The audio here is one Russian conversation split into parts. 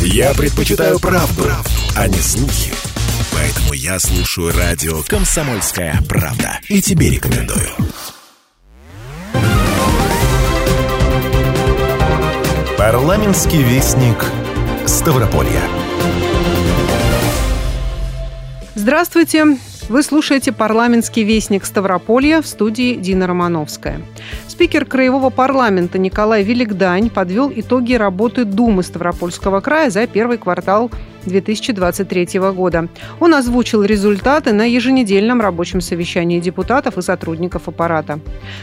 Я предпочитаю правду, а не слухи. Поэтому я слушаю радио «Комсомольская правда». И тебе рекомендую. Парламентский вестник Ставрополья. Здравствуйте. Вы слушаете парламентский вестник Ставрополья в студии Дина Романовская. Спикер Краевого парламента Николай Великдань подвел итоги работы Думы Ставропольского края за первый квартал 2023 года. Он озвучил результаты на еженедельном рабочем совещании депутатов и сотрудников аппарата.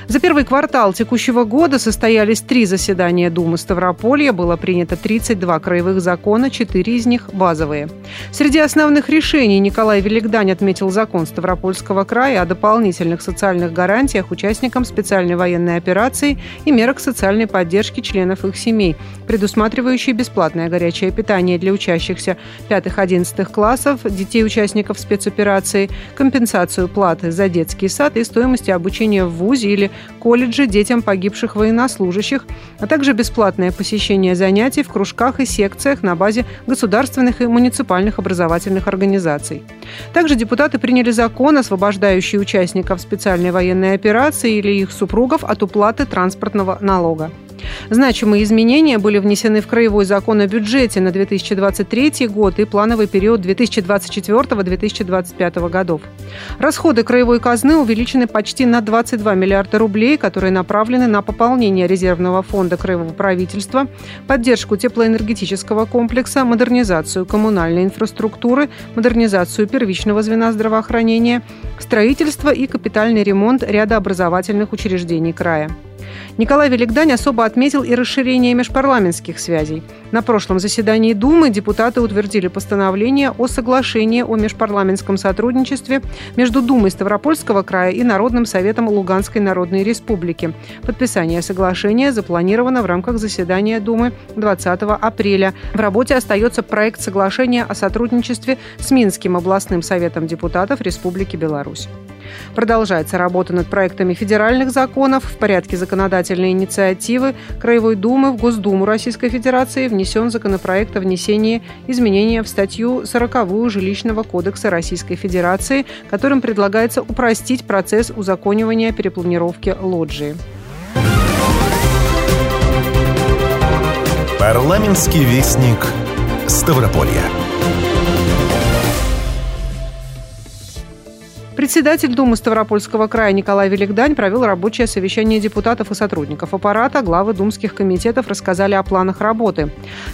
За первый квартал текущего года состоялись три заседания Думы Ставрополья. Было принято 32 краевых закона, 4 из них базовые. Среди основных решений Николай Великдань отметил закон Ставропольского края о дополнительных социальных гарантиях участникам специальной военной операции и мерах социальной поддержки членов их семей, предусматривающие бесплатное горячее питание для учащихся 5-11 классов, детей участников спецоперации, компенсацию платы за детский сад и стоимости обучения в ВУЗе или колледже детям погибших военнослужащих, а также бесплатное посещение занятий в кружках и секциях на базе государственных и муниципальных образовательных организаций. Также депутаты приняли закон, освобождающий участников специальной военной операции или их супругов от уплаты транспортного налога. Значимые изменения были внесены в Краевой закон о бюджете на 2023 год и плановый период 2024-2025 годов. Расходы краевой казны увеличены почти на 22 миллиарда рублей, которые направлены на пополнение резервного фонда краевого правительства, поддержку теплоэнергетического комплекса, модернизацию коммунальной инфраструктуры, модернизацию первичного звена здравоохранения, строительство и капитальный ремонт ряда образовательных учреждений края. Николай Великдань особо отметил и расширение межпарламентских связей. На прошлом заседании Думы депутаты утвердили постановление о соглашении о межпарламентском сотрудничестве между Думой Ставропольского края и Народным советом Луганской Народной Республики. Подписание соглашения запланировано в рамках заседания Думы 20 апреля. В работе остается проект соглашения о сотрудничестве с Минским областным советом депутатов Республики Беларусь. Продолжается работа над проектами федеральных законов. В порядке законодательной инициативы Краевой Думы в Госдуму Российской Федерации внесен законопроект о внесении изменения в статью 40 Жилищного кодекса Российской Федерации, которым предлагается упростить процесс узаконивания перепланировки лоджии. Парламентский вестник Ставрополья. Председатель Думы Ставропольского края Николай Великдань провел рабочее совещание депутатов и сотрудников аппарата. Главы думских комитетов рассказали о планах работы.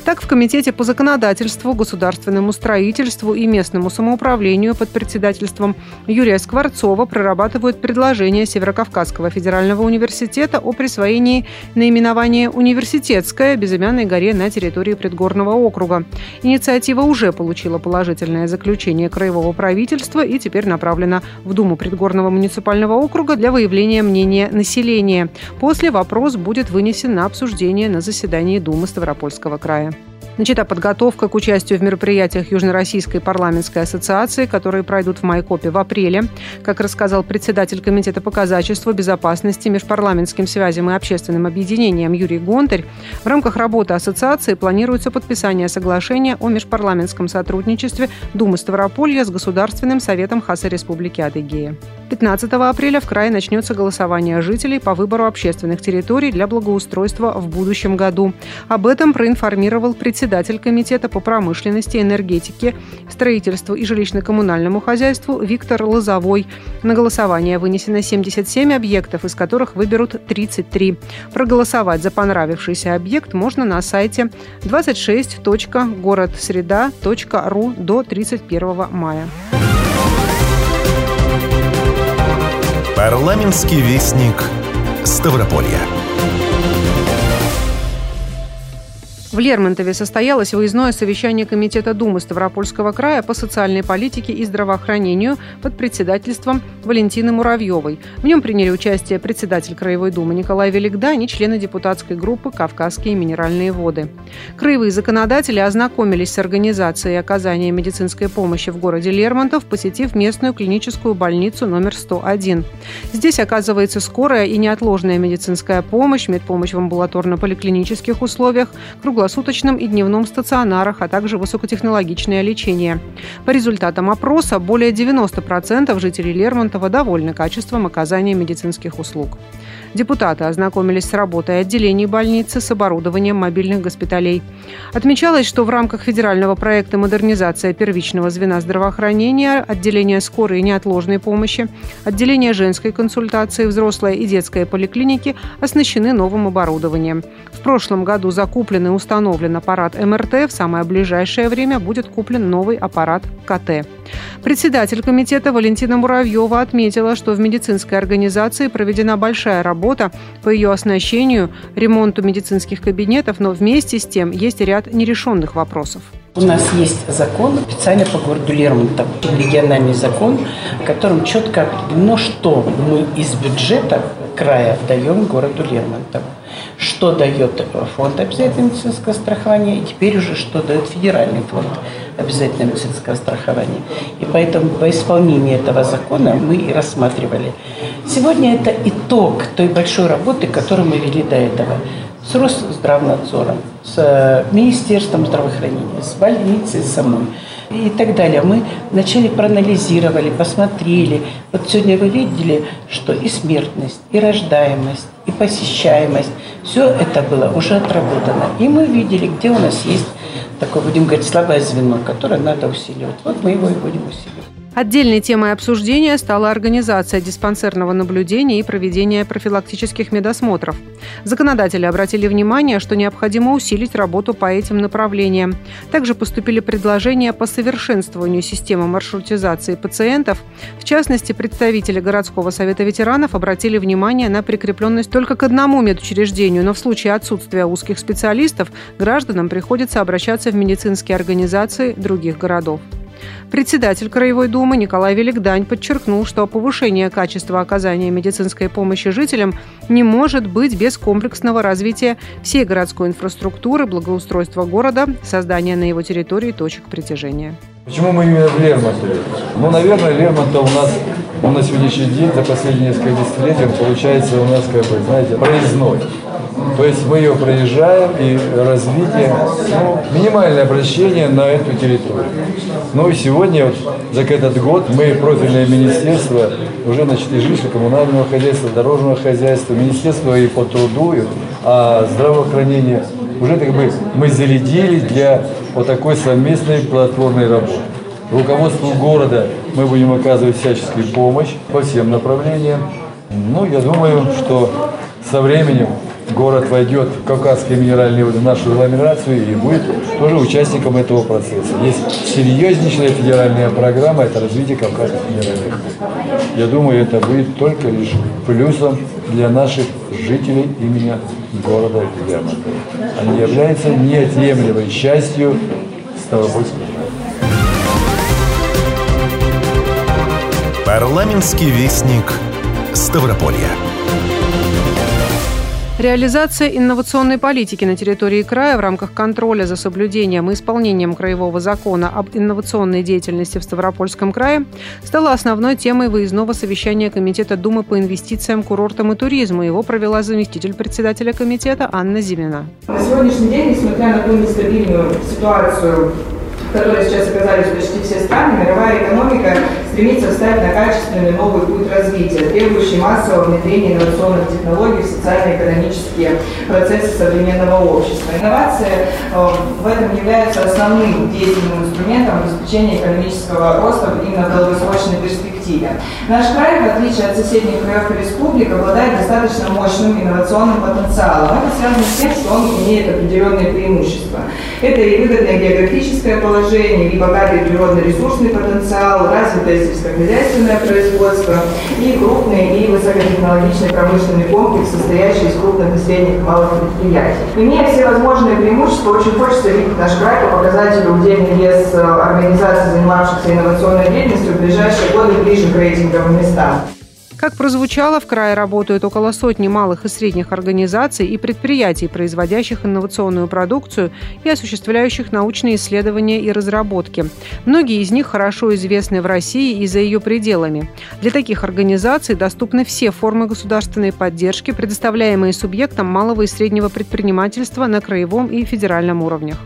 Так, в Комитете по законодательству, государственному строительству и местному самоуправлению под председательством Юрия Скворцова прорабатывают предложение Северокавказского федерального университета о присвоении наименования «Университетская» безымянной горе на территории Предгорного округа. Инициатива уже получила положительное заключение краевого правительства и теперь направлена в Думу Предгорного муниципального округа для выявления мнения населения. После вопрос будет вынесен на обсуждение на заседании Думы Ставропольского края. Начата подготовка к участию в мероприятиях Южно-Российской парламентской ассоциации, которые пройдут в Майкопе в апреле. Как рассказал председатель Комитета по казачеству, безопасности, межпарламентским связям и общественным объединениям Юрий Гонтарь, в рамках работы ассоциации планируется подписание соглашения о межпарламентском сотрудничестве Думы Ставрополья с Государственным советом Хаса Республики Адыгея. 15 апреля в крае начнется голосование жителей по выбору общественных территорий для благоустройства в будущем году. Об этом проинформировал председатель председатель Комитета по промышленности, энергетике, строительству и жилищно-коммунальному хозяйству Виктор Лозовой. На голосование вынесено 77 объектов, из которых выберут 33. Проголосовать за понравившийся объект можно на сайте 26.городсреда.ру до 31 мая. Парламентский вестник Ставрополья. В Лермонтове состоялось выездное совещание Комитета Думы Ставропольского края по социальной политике и здравоохранению под председательством Валентины Муравьевой. В нем приняли участие председатель Краевой Думы Николай Великдань и члены депутатской группы «Кавказские минеральные воды». Краевые законодатели ознакомились с организацией оказания медицинской помощи в городе Лермонтов, посетив местную клиническую больницу номер 101. Здесь оказывается скорая и неотложная медицинская помощь, медпомощь в амбулаторно-поликлинических условиях, круглосуточная круглосуточном и дневном стационарах, а также высокотехнологичное лечение. По результатам опроса более 90% жителей Лермонтова довольны качеством оказания медицинских услуг. Депутаты ознакомились с работой отделений больницы с оборудованием мобильных госпиталей. Отмечалось, что в рамках федерального проекта «Модернизация первичного звена здравоохранения», отделения скорой и неотложной помощи, отделения женской консультации, взрослой и детской поликлиники оснащены новым оборудованием. В прошлом году закуплен и установлен аппарат МРТ, в самое ближайшее время будет куплен новый аппарат КТ. Председатель комитета Валентина Муравьева отметила, что в медицинской организации проведена большая работа по ее оснащению, ремонту медицинских кабинетов, но вместе с тем есть ряд нерешенных вопросов. У нас есть закон специально по городу Лермонтов, региональный закон, в котором четко определено, что мы из бюджета края даем городу Лермонтов что дает фонд обязательного медицинского страхования, и теперь уже что дает федеральный фонд обязательного медицинского страхования. И поэтому по исполнению этого закона мы и рассматривали. Сегодня это итог той большой работы, которую мы вели до этого с Росздравнадзором, с Министерством здравоохранения, с больницей самой и так далее. Мы вначале проанализировали, посмотрели. Вот сегодня вы видели, что и смертность, и рождаемость, и посещаемость, все это было уже отработано. И мы видели, где у нас есть такое, будем говорить, слабое звено, которое надо усиливать. Вот мы его и будем усиливать. Отдельной темой обсуждения стала организация диспансерного наблюдения и проведение профилактических медосмотров. Законодатели обратили внимание, что необходимо усилить работу по этим направлениям. Также поступили предложения по совершенствованию системы маршрутизации пациентов. В частности, представители городского совета ветеранов обратили внимание на прикрепленность только к одному медучреждению, но в случае отсутствия узких специалистов гражданам приходится обращаться в медицинские организации других городов. Председатель Краевой думы Николай Великдань подчеркнул, что повышение качества оказания медицинской помощи жителям не может быть без комплексного развития всей городской инфраструктуры, благоустройства города, создания на его территории точек притяжения. Почему мы именно в Лермонтове? Ну, наверное, Лермонтов у нас он на сегодняшний день, за последние несколько десятилетий, получается у нас, как бы, знаете, проездной. То есть мы ее проезжаем и развитие, ну, минимальное обращение на эту территорию. Ну и сегодня, вот, за этот год, мы, профильное министерство, уже значит, и жилищно-коммунального хозяйства, дорожного хозяйства, министерство и по труду, и, а здравоохранение, уже как бы мы зарядили для вот такой совместной платформной работы. Руководству города мы будем оказывать всяческую помощь по всем направлениям. Ну, я думаю, что со временем город войдет в Кавказские минеральные воды, нашу агломерацию и будет тоже участником этого процесса. Есть серьезнейшая федеральная программа, это развитие Кавказских минеральных вод. Я думаю, это будет только лишь плюсом для наших жителей имени города Лермонтова. Они являются неотъемлемой частью Ставропольского Парламентский вестник Ставрополья. Реализация инновационной политики на территории края в рамках контроля за соблюдением и исполнением Краевого закона об инновационной деятельности в Ставропольском крае стала основной темой выездного совещания Комитета Думы по инвестициям, курортам и туризму. Его провела заместитель председателя комитета Анна Зимина. На сегодняшний день, несмотря на ту нестабильную ситуацию в которой сейчас оказались почти все страны, мировая экономика стремится встать на качественный новый путь развития, требующий массового внедрения инновационных технологий в социально-экономические процессы современного общества. Инновация э, в этом является основным деятельным инструментом обеспечения экономического роста именно в долгосрочной перспективе. Наш край, в отличие от соседних краев республик, обладает достаточно мощным инновационным потенциалом. Это связано с тем, что он имеет определенные преимущества. Это и выгодное географическое положение, и богатый природно-ресурсный потенциал, развитое сельскохозяйственное производство и крупный и высокотехнологичный промышленный комплекс, состоящий из крупных и средних малых предприятий. Имея все возможные преимущества, очень хочется видеть наш край по показателю удельный вес э, организаций, занимавшихся инновационной деятельностью в ближайшие годы ближе к рейтинговым местам. Как прозвучало, в крае работают около сотни малых и средних организаций и предприятий, производящих инновационную продукцию и осуществляющих научные исследования и разработки. Многие из них хорошо известны в России и за ее пределами. Для таких организаций доступны все формы государственной поддержки, предоставляемые субъектам малого и среднего предпринимательства на краевом и федеральном уровнях.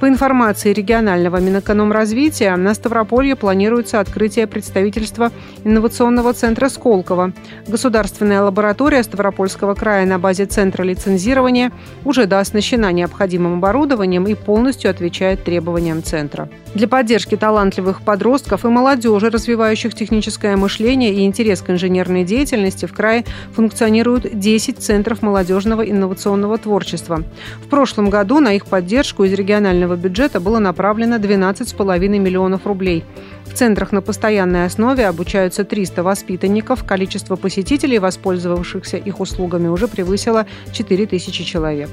По информации регионального Минэкономразвития, на Ставрополье планируется открытие представительства инновационного центра Сколково. Государственная лаборатория Ставропольского края на базе центра лицензирования уже дооснащена необходимым оборудованием и полностью отвечает требованиям центра. Для поддержки талантливых подростков и молодежи, развивающих техническое мышление и интерес к инженерной деятельности, в крае функционируют 10 центров молодежного инновационного творчества. В прошлом году на их поддержку из регионального федерального бюджета было направлено 12,5 миллионов рублей. В центрах на постоянной основе обучаются 300 воспитанников. Количество посетителей, воспользовавшихся их услугами, уже превысило 4000 человек.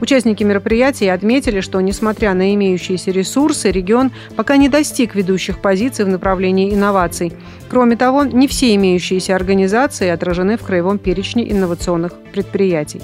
Участники мероприятия отметили, что, несмотря на имеющиеся ресурсы, регион пока не достиг ведущих позиций в направлении инноваций. Кроме того, не все имеющиеся организации отражены в краевом перечне инновационных предприятий.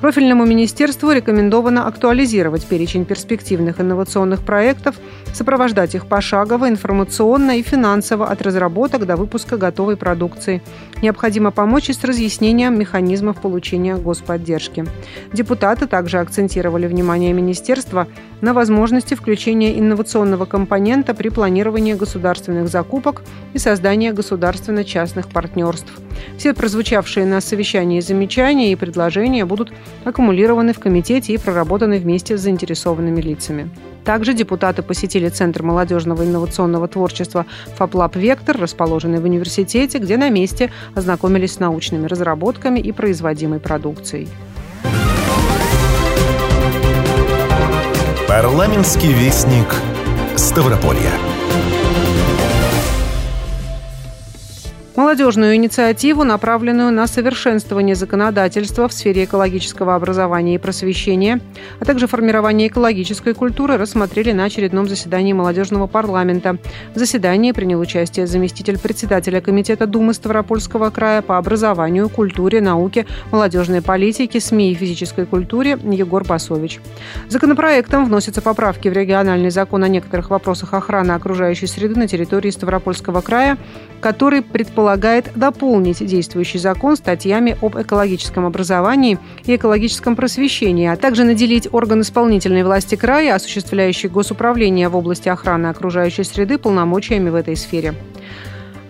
Профильному министерству рекомендовано актуализировать перечень перспективных инновационных проектов, сопровождать их пошагово, информационно и финансово от разработок до выпуска готовой продукции. Необходимо помочь и с разъяснением механизмов получения господдержки. Депутаты также акцентировали внимание министерства на возможности включения инновационного компонента при планировании государственных закупок и создании государственно-частных партнерств. Все прозвучавшие на совещании замечания и предложения будут аккумулированы в комитете и проработаны вместе с заинтересованными лицами. Также депутаты посетили Центр молодежного инновационного творчества «Фаплаб Вектор», расположенный в университете, где на месте ознакомились с научными разработками и производимой продукцией. Парламентский вестник Ставрополья. Молодежную инициативу, направленную на совершенствование законодательства в сфере экологического образования и просвещения, а также формирование экологической культуры, рассмотрели на очередном заседании молодежного парламента. В заседании принял участие заместитель председателя Комитета Думы Ставропольского края по образованию, культуре, науке, молодежной политике, СМИ и физической культуре Егор Басович. Законопроектом вносятся поправки в региональный закон о некоторых вопросах охраны окружающей среды на территории Ставропольского края, который предполагает предлагает дополнить действующий закон статьями об экологическом образовании и экологическом просвещении, а также наделить орган исполнительной власти края, осуществляющий госуправление в области охраны окружающей среды, полномочиями в этой сфере.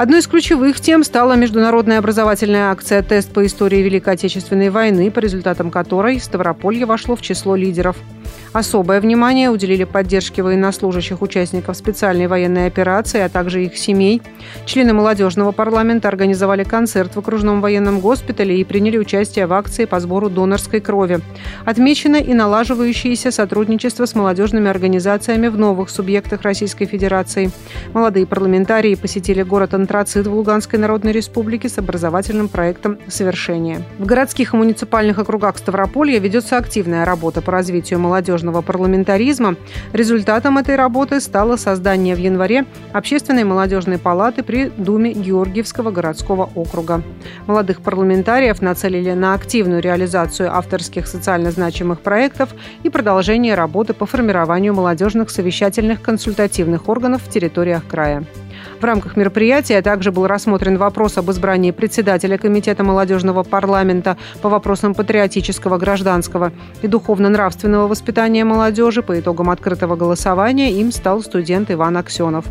Одной из ключевых тем стала международная образовательная акция «Тест по истории Великой Отечественной войны», по результатам которой Ставрополье вошло в число лидеров – Особое внимание уделили поддержке военнослужащих участников специальной военной операции, а также их семей. Члены молодежного парламента организовали концерт в окружном военном госпитале и приняли участие в акции по сбору донорской крови. Отмечено и налаживающееся сотрудничество с молодежными организациями в новых субъектах Российской Федерации. Молодые парламентарии посетили город Антрацит в Луганской Народной Республике с образовательным проектом «Совершение». В городских и муниципальных округах Ставрополья ведется активная работа по развитию молодежного парламентаризма. Результатом этой работы стало создание в январе Общественной молодежной палаты при Думе Георгиевского городского округа. Молодых парламентариев нацелили на активную реализацию авторских социально значимых проектов и продолжение работы по формированию молодежных совещательных консультативных органов в территориях края. В рамках мероприятия также был рассмотрен вопрос об избрании председателя Комитета молодежного парламента по вопросам патриотического, гражданского и духовно-нравственного воспитания молодежи. По итогам открытого голосования им стал студент Иван Аксенов.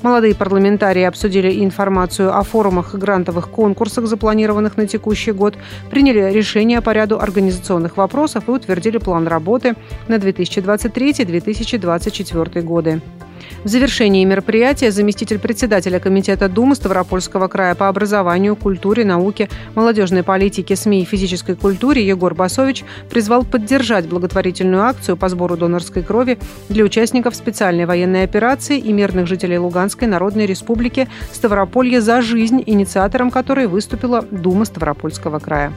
Молодые парламентарии обсудили информацию о форумах и грантовых конкурсах, запланированных на текущий год, приняли решение по ряду организационных вопросов и утвердили план работы на 2023-2024 годы. В завершении мероприятия заместитель председателя Комитета Думы Ставропольского края по образованию, культуре, науке, молодежной политике, СМИ и физической культуре Егор Басович призвал поддержать благотворительную акцию по сбору донорской крови для участников специальной военной операции и мирных жителей Луганской Народной Республики Ставрополье за жизнь, инициатором которой выступила Дума Ставропольского края.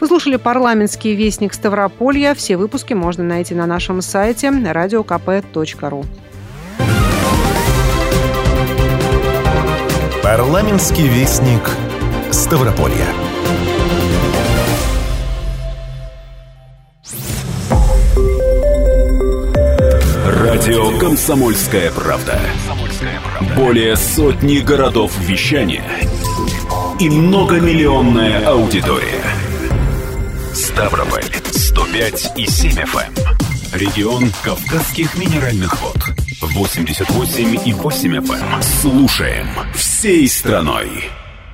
Вы слушали парламентский вестник Ставрополья. Все выпуски можно найти на нашем сайте radiokp.ru. Парламентский вестник Ставрополье. Радио «Комсомольская правда». Более сотни городов вещания и многомиллионная аудитория. Ставрополь 105 и 7 FM. Эм. Регион Кавказских минеральных вод. 88 и 8 FM. Эм. Слушаем всей страной.